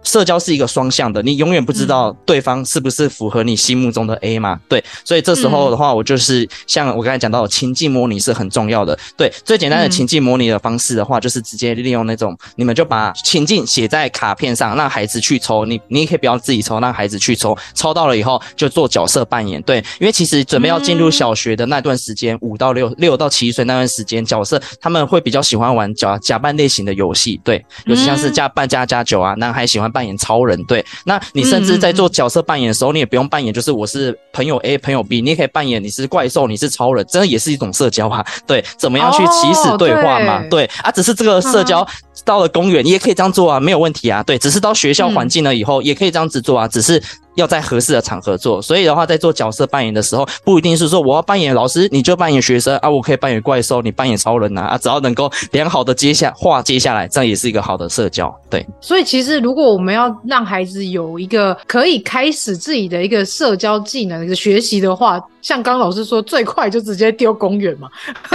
社交是一个双向的，你永远不知道对方是不是符合你心目中的 A 嘛？对，所以这时候的话，我就是像我刚才讲到的情境模拟是很重要的。对，最简单的情境模拟的方式的话，就是直接利用那种，你们就把情境写在卡片上，让孩子去抽。你你也可以不要自己抽，让孩子去抽。抽到了以后就做角色扮演。对，因为其实准备要进入小学的那段时间，五到六六到七岁那段时间，角色他们会比较喜欢玩假假扮类型的游戏。对，尤其像是加扮家家酒啊，男孩喜欢。扮演超人，对，那你甚至在做角色扮演的时候，你也不用扮演，就是我是朋友 A，朋友 B，你也可以扮演你是怪兽，你是超人，真的也是一种社交啊。对，怎么样去起始对话嘛？哦、对，对啊，只是这个社交到了公园，你也可以这样做啊，没有问题啊。对，只是到学校环境了以后，也可以这样子做啊，只是。要在合适的场合做，所以的话，在做角色扮演的时候，不一定是说我要扮演老师，你就扮演学生啊，我可以扮演怪兽，你扮演超人呐啊，只要能够良好的接下话接下来，这样也是一个好的社交。对，所以其实如果我们要让孩子有一个可以开始自己的一个社交技能的学习的话，像刚老师说，最快就直接丢公园嘛？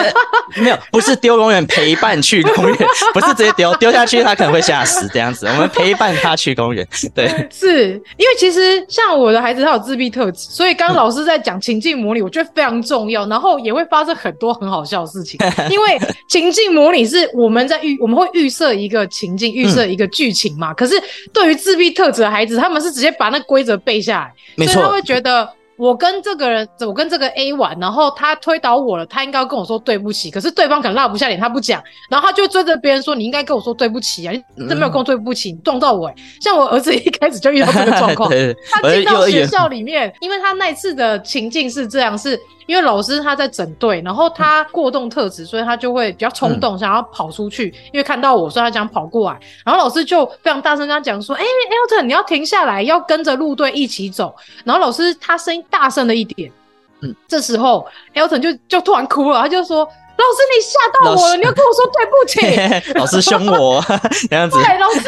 没有，不是丢公园，陪伴去公园，不是直接丢丢下去，他可能会吓死这样子。我们陪伴他去公园，对，是因为其实。像我的孩子他有自闭特质，所以刚刚老师在讲情境模拟，我觉得非常重要，然后也会发生很多很好笑的事情。因为情境模拟是我们在预，我们会预设一个情境，预设一个剧情嘛。可是对于自闭特质的孩子，他们是直接把那规则背下来，所以他会觉得。我跟这个人，我跟这个 A 玩，然后他推倒我了，他应该要跟我说对不起。可是对方可能拉不下脸，他不讲，然后他就追着别人说：“你应该跟我说对不起啊，你真没有跟我对不起，你撞到我。”像我儿子一开始就遇到这个状况，他进到学校里面，因为他那次的情境是这样是。因为老师他在整队，然后他过动特质，所以他就会比较冲动，想要跑出去。嗯、因为看到我，所以他想跑过来。然后老师就非常大声跟他讲说：“哎、欸，Elton，你要停下来，要跟着路队一起走。”然后老师他声音大声了一点。嗯，这时候 Elton 就就突然哭了，他就说。老师，你吓到我了！你要跟我说对不起。老师凶我 这样子。对，老师，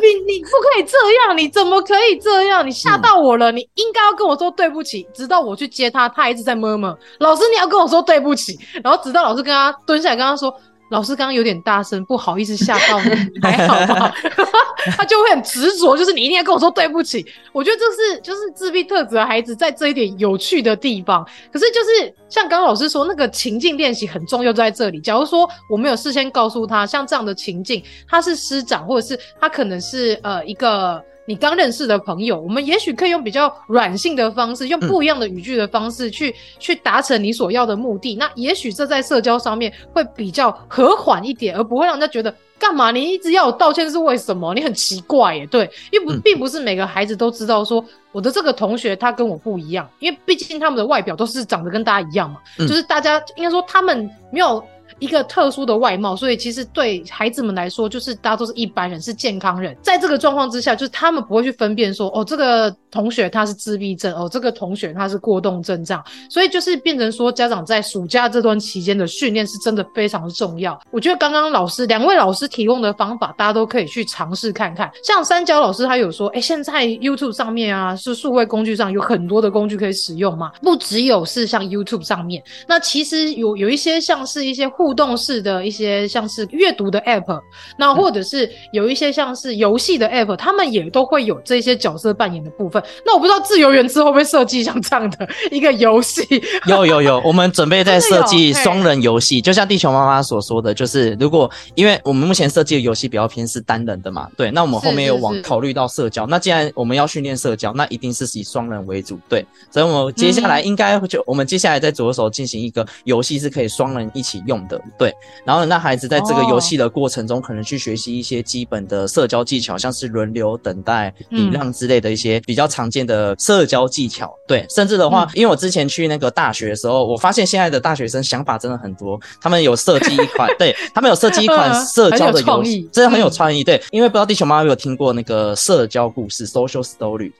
你你 你不可以这样，你怎么可以这样？你吓到我了，嗯、你应该要跟我说对不起。直到我去接他，他一直在 murmur。老师，你要跟我说对不起。然后直到老师跟他蹲下来跟他说。老师刚刚有点大声，不好意思吓到你，还好吧？他就会很执着，就是你一定要跟我说对不起。我觉得这是就是自闭特质的孩子在这一点有趣的地方。可是就是像刚刚老师说，那个情境练习很重要，在这里。假如说我没有事先告诉他，像这样的情境，他是师长，或者是他可能是呃一个。你刚认识的朋友，我们也许可以用比较软性的方式，用不一样的语句的方式去、嗯、去达成你所要的目的。那也许这在社交上面会比较和缓一点，而不会让人家觉得干嘛你一直要我道歉是为什么？你很奇怪耶，对，因为不并不是每个孩子都知道说我的这个同学他跟我不一样，因为毕竟他们的外表都是长得跟大家一样嘛，嗯、就是大家应该说他们没有。一个特殊的外貌，所以其实对孩子们来说，就是大家都是一般人，是健康人。在这个状况之下，就是他们不会去分辨说，哦，这个同学他是自闭症，哦，这个同学他是过动症这样。所以就是变成说，家长在暑假这段期间的训练是真的非常的重要。我觉得刚刚老师两位老师提供的方法，大家都可以去尝试看看。像三角老师他有说，哎，现在 YouTube 上面啊，是数位工具上有很多的工具可以使用嘛，不只有是像 YouTube 上面，那其实有有一些像是一些互动式的一些像是阅读的 app，那或者是有一些像是游戏的 app，他们也都会有这些角色扮演的部分。那我不知道自由园之会不会设计像这样的一个游戏？有有有，我们准备在设计双人游戏，就像地球妈妈所说的，就是如果因为我们目前设计的游戏比较偏是单人的嘛，对，那我们后面有往考虑到社交。那既然我们要训练社交，那一定是以双人为主，对。所以我们接下来应该就、嗯、我们接下来在着手进行一个游戏，是可以双人一起用的，对。然后让孩子在这个游戏的过程中，可能去学习一些基本的社交技巧，像是轮流等待、礼让之类的一些比较常见的社交技巧。对，甚至的话，因为我之前去那个大学的时候，我发现现在的大学生想法真的很多，他们有设计一款，对，他们有设计一款社交的游戏，真的很有创意。对，因为不知道地球妈妈有没有听过那个社交故事 （social story）。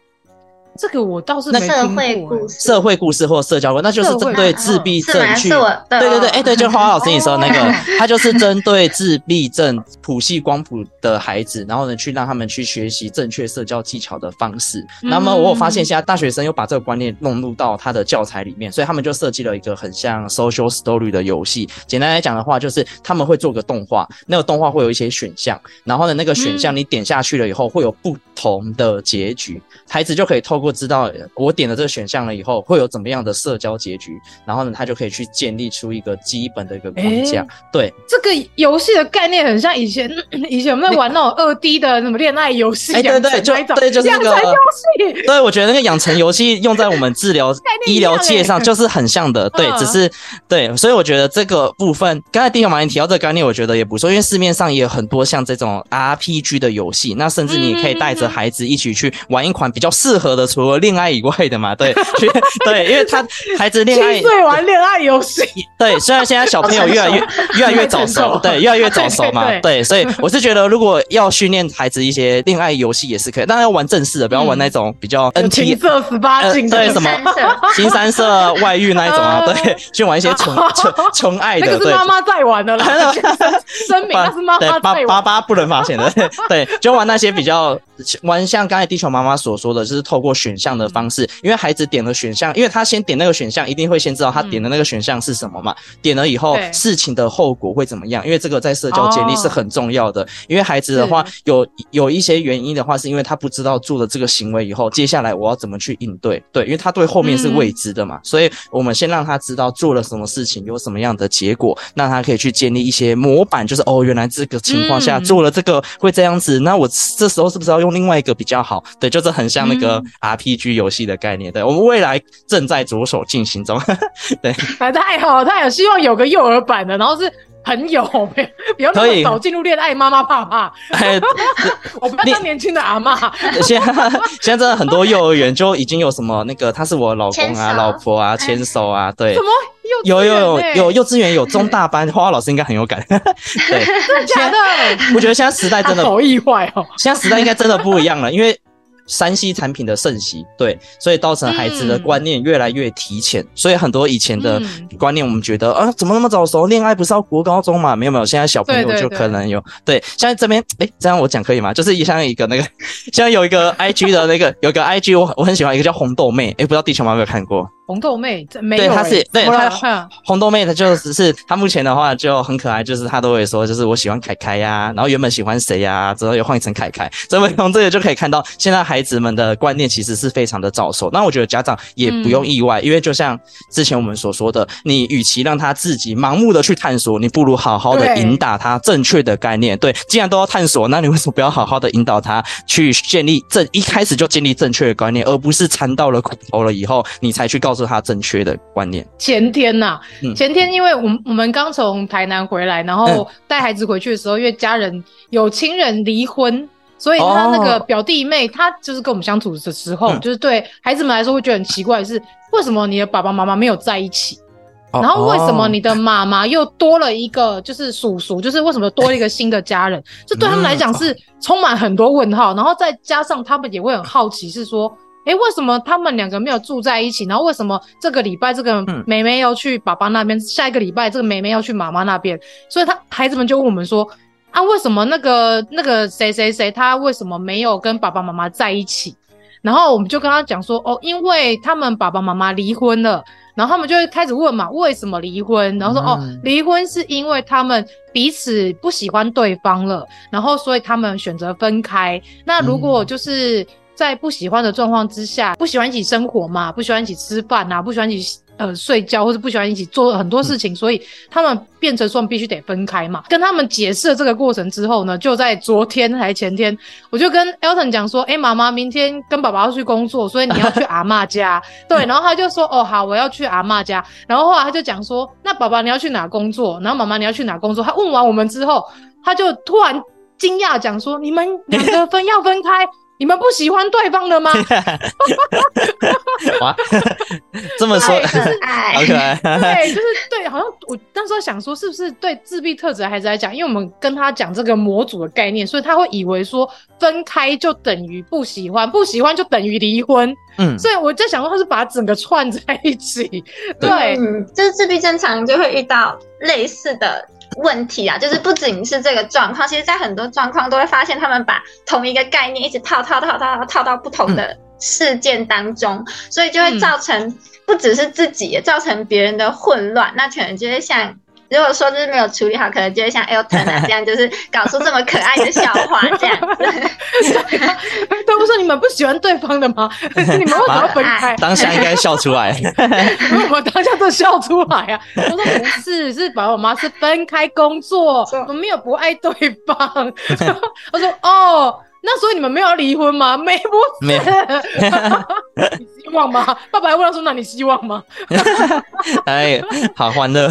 这个我倒是没听过。社会故事、社会故事或社交故事，那就是针对自闭症去。对对对，哎，对，就花花老师你说的那个，他就是针对自闭症谱系光谱的孩子，然后呢，去让他们去学习正确社交技巧的方式。那么我有发现，现在大学生又把这个观念弄入到他的教材里面，所以他们就设计了一个很像 social story 的游戏。简单来讲的话，就是他们会做个动画，那个动画会有一些选项，然后呢，那个选项你点下去了以后，会有不同的结局，孩子就可以透过。如果知道我点了这个选项了以后会有怎么样的社交结局，然后呢，他就可以去建立出一个基本的一个框架。欸、对，这个游戏的概念很像以前以前我们在玩那种二 D 的什么恋爱游戏。哎，对对，就对，就是那个养成游戏。对，我觉得那个养成游戏用在我们治疗医疗界上就是很像的。对，只是对，所以我觉得这个部分，刚才丁小马你提到这个概念，我觉得也不错，因为市面上也有很多像这种 RPG 的游戏，那甚至你也可以带着孩子一起去玩一款比较适合的。除了恋爱以外的嘛，对，对，因为他孩子恋爱，七岁玩恋爱游戏，对，虽然现在小朋友越来越越来越早熟，对，越来越早熟嘛，对，所以我是觉得，如果要训练孩子一些恋爱游戏也是可以，当然要玩正式的，不要玩那种比较 N T 色十八禁，对，什么新三色外遇那一种啊，对，去玩一些纯纯纯爱的，那个是妈妈在玩的啦，声明那是妈妈在玩，爸爸爸不能发现的，对，就玩那些比较玩像刚才地球妈妈所说的，就是透过。选项的方式，因为孩子点了选项，因为他先点那个选项，一定会先知道他点的那个选项是什么嘛。嗯、点了以后，事情的后果会怎么样？因为这个在社交建立是很重要的。哦、因为孩子的话，有有一些原因的话，是因为他不知道做了这个行为以后，接下来我要怎么去应对？对，因为他对后面是未知的嘛，嗯、所以我们先让他知道做了什么事情，有什么样的结果，那他可以去建立一些模板，就是哦，原来这个情况下做了这个会这样子，嗯、那我这时候是不是要用另外一个比较好？对，就是很像那个 RPG 游戏的概念。对，我们未来正在着手进行中。对，啊，太好了，太好，希望有个幼儿版的，然后是。朋友，不要那么早进入恋爱，妈妈怕怕。我不要当年轻的阿嬷。现在现在真的很多幼儿园就已经有什么那个，他是我老公啊、老婆啊，牵手啊，对。什么？有有有有幼稚园有中大班，花花老师应该很有感。对，真的假的？我觉得现在时代真的好意外哦。现在时代应该真的不一样了，因为。三 C 产品的盛行，对，所以造成孩子的观念越来越提前，嗯、所以很多以前的观念，我们觉得、嗯、啊，怎么那么早熟？恋爱不是要国高中嘛？没有没有，现在小朋友就可能有。对，现在这边，哎、欸，这样我讲可以吗？就是像一个那个，现在有一个 IG 的那个，有个 IG 我我很喜欢，一个叫红豆妹，哎、欸，不知道地球妈有没有看过？红豆妹，这没有、欸。对，她是对她红豆妹，她就只是她目前的话就很可爱，就是她都会说，就是我喜欢凯凯呀，然后原本喜欢谁呀，之后又换成凯凯。所以从这个就可以看到，现在孩子们的观念其实是非常的早熟。那我觉得家长也不用意外，嗯、因为就像之前我们所说的，你与其让他自己盲目的去探索，你不如好好的引导他正确的概念。对，对，既然都要探索，那你为什么不要好好的引导他去建立正一开始就建立正确的观念，而不是尝到了苦头了以后，你才去告诉他正确的。观念。前天呐、啊，嗯、前天因为我们我们刚从台南回来，然后带孩子回去的时候，因为家人有亲人离婚，所以他那个表弟妹，他就是跟我们相处的时候，嗯、就是对孩子们来说会觉得很奇怪的是，为什么你的爸爸妈妈没有在一起？然后为什么你的妈妈又多了一个就是叔叔？就是为什么多了一个新的家人？这对他们来讲是充满很多问号，然后再加上他们也会很好奇，是说。哎、欸，为什么他们两个没有住在一起？然后为什么这个礼拜这个妹妹要去爸爸那边，嗯、下一个礼拜这个妹妹要去妈妈那边？所以他孩子们就问我们说：啊，为什么那个那个谁谁谁他为什么没有跟爸爸妈妈在一起？然后我们就跟他讲说：哦，因为他们爸爸妈妈离婚了。然后他们就会开始问嘛，为什么离婚？然后说：哦，离婚是因为他们彼此不喜欢对方了，然后所以他们选择分开。那如果就是。在不喜欢的状况之下，不喜欢一起生活嘛，不喜欢一起吃饭啊，不喜欢一起呃睡觉，或者不喜欢一起做很多事情，嗯、所以他们变成说必须得分开嘛。跟他们解释了这个过程之后呢，就在昨天还前天，我就跟 Elton 讲说，哎、欸，妈妈明天跟爸爸要去工作，所以你要去阿嬷家。对，然后他就说，哦，好，我要去阿嬷家。然后后来他就讲说，那爸爸你要去哪工作？然后妈妈你要去哪工作？他问完我们之后，他就突然惊讶讲说，你们两个分要分开。你们不喜欢对方的吗？哇，这么说，好可爱。对，就是对，好像我当时想说，是不是对自闭特质的孩子来讲，因为我们跟他讲这个模组的概念，所以他会以为说分开就等于不喜欢，不喜欢就等于离婚。嗯，所以我在想说，他是把整个串在一起。对，就是自闭症常就会遇到类似的。问题啊，就是不仅是这个状况，其实在很多状况都会发现，他们把同一个概念一直套套套套套套到不同的事件当中，嗯、所以就会造成不只是自己，也造成别人的混乱。那可能就会像。如果说就是没有处理好，可能就会像 Elton 啊 这样，就是搞出这么可爱的笑话这样子。都不是你们不喜欢对方的吗？你们为什么要分开？当下应该笑出来。我当下都笑出来啊！我说不是，是爸爸妈妈是分开工作，我没有不爱对方。我说哦。那所以你们没有要离婚吗？没不是，你希望吗？爸爸还问他说：“那你希望吗？” 哎，好欢乐，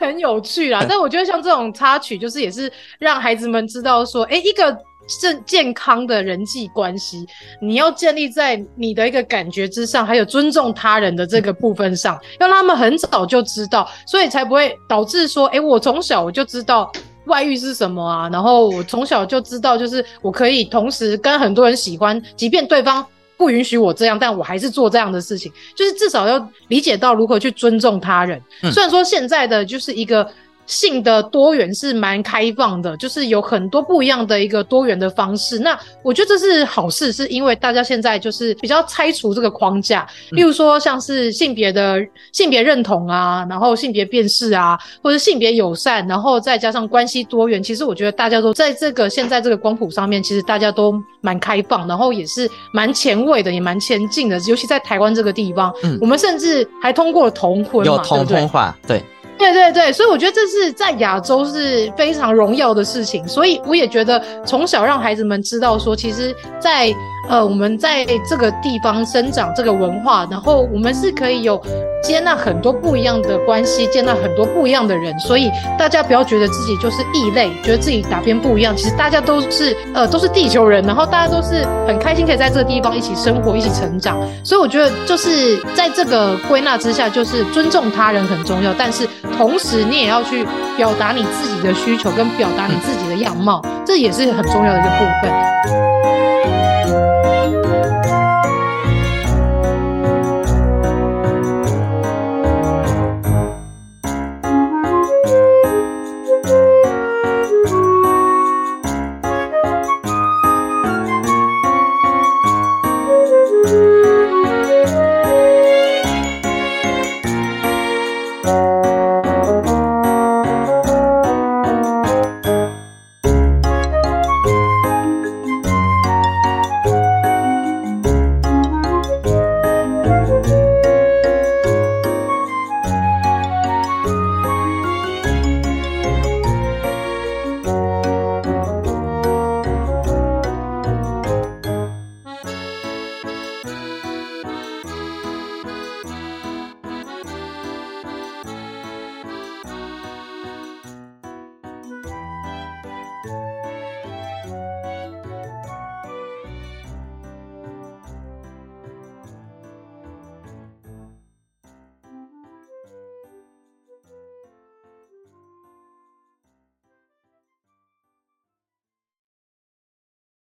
很有趣啦。但我觉得像这种插曲，就是也是让孩子们知道说，哎、欸，一个正健康的人际关系，你要建立在你的一个感觉之上，还有尊重他人的这个部分上，要让他们很早就知道，所以才不会导致说，哎、欸，我从小我就知道。外遇是什么啊？然后我从小就知道，就是我可以同时跟很多人喜欢，即便对方不允许我这样，但我还是做这样的事情。就是至少要理解到如何去尊重他人。嗯、虽然说现在的就是一个性的多元是蛮开放的，就是有很多不一样的一个多元的方式。那我觉得这是好事，是因为大家现在就是比较拆除这个框架，例如说像是性别的性别认同啊，然后性别辨识啊，或者性别友善，然后再加上关系多元。其实我觉得大家都在这个现在这个光谱上面，其实大家都蛮开放，然后也是蛮前卫的，也蛮前进的。尤其在台湾这个地方，嗯，我们甚至还通过了同婚嘛，有同婚化，对。对对对，所以我觉得这是在亚洲是非常荣耀的事情，所以我也觉得从小让孩子们知道说，其实在，呃我们在这个地方生长这个文化，然后我们是可以有接纳很多不一样的关系，接纳很多不一样的人，所以大家不要觉得自己就是异类，觉得自己哪边不一样，其实大家都是呃都是地球人，然后大家都是很开心可以在这个地方一起生活，一起成长，所以我觉得就是在这个归纳之下，就是尊重他人很重要，但是。同时，你也要去表达你自己的需求，跟表达你自己的样貌，这也是很重要的一个部分。